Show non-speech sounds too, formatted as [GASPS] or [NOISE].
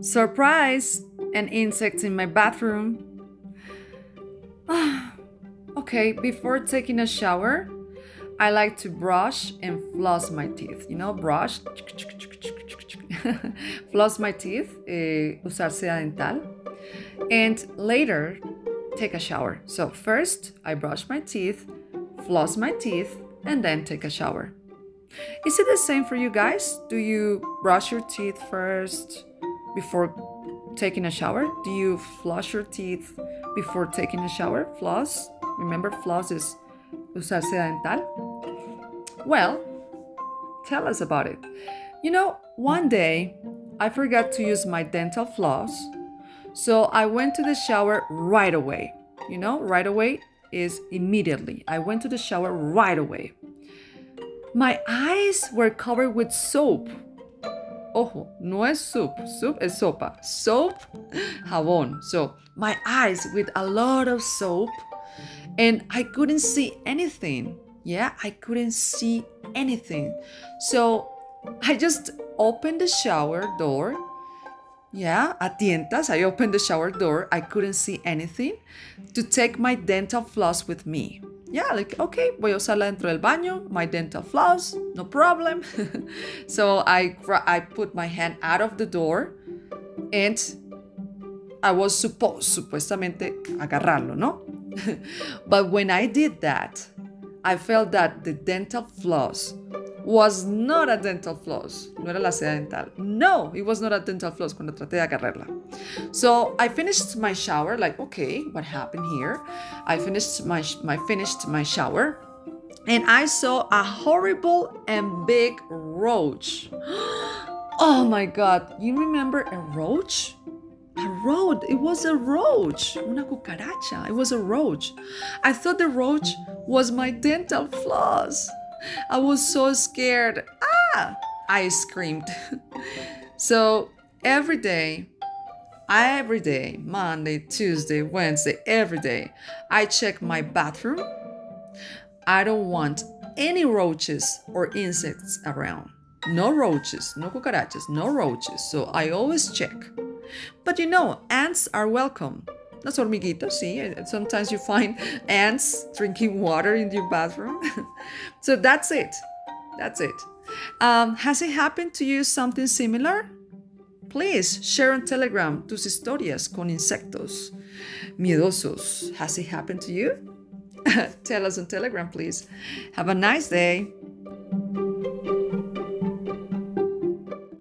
Surprise! An insect in my bathroom. [SIGHS] okay, before taking a shower, I like to brush and floss my teeth. You know, brush, [LAUGHS] floss my teeth, eh, usar seda dental, and later take a shower. So, first, I brush my teeth, floss my teeth, and then take a shower. Is it the same for you guys? Do you brush your teeth first before taking a shower? Do you floss your teeth before taking a shower? Floss? Remember, floss is usar seda dental? Well, tell us about it. You know, one day I forgot to use my dental floss, so I went to the shower right away. You know, right away is immediately. I went to the shower right away. My eyes were covered with soap. Ojo, no es soup, soup es sopa. Soap, jabón. So, my eyes with a lot of soap, and I couldn't see anything. Yeah, I couldn't see anything. So, I just opened the shower door. Yeah, a tientas, I opened the shower door. I couldn't see anything to take my dental floss with me. Yeah, like, okay, voy a usarla dentro del baño, my dental floss, no problem. [LAUGHS] so I, I put my hand out of the door and I was supposed, supuestamente, agarrarlo, ¿no? [LAUGHS] but when I did that, I felt that the dental floss was not a dental floss. No era la seda dental. No, it was not a dental floss cuando traté de agarrarla. So I finished my shower, like, okay, what happened here? I finished my, my finished my shower and I saw a horrible and big roach. [GASPS] oh my god, you remember a roach? A roach. It was a roach. Una cucaracha. It was a roach. I thought the roach was my dental floss. I was so scared. Ah! I screamed. [LAUGHS] so every day, every day, Monday, Tuesday, Wednesday, every day, I check my bathroom. I don't want any roaches or insects around. No roaches, no cucarachas, no roaches. So I always check. But you know, ants are welcome. Las hormiguitas, sí. Sometimes you find ants drinking water in your bathroom. [LAUGHS] so that's it. That's it. Um, has it happened to you something similar? Please share on Telegram tus historias con insectos miedosos. Has it happened to you? [LAUGHS] Tell us on Telegram, please. Have a nice day.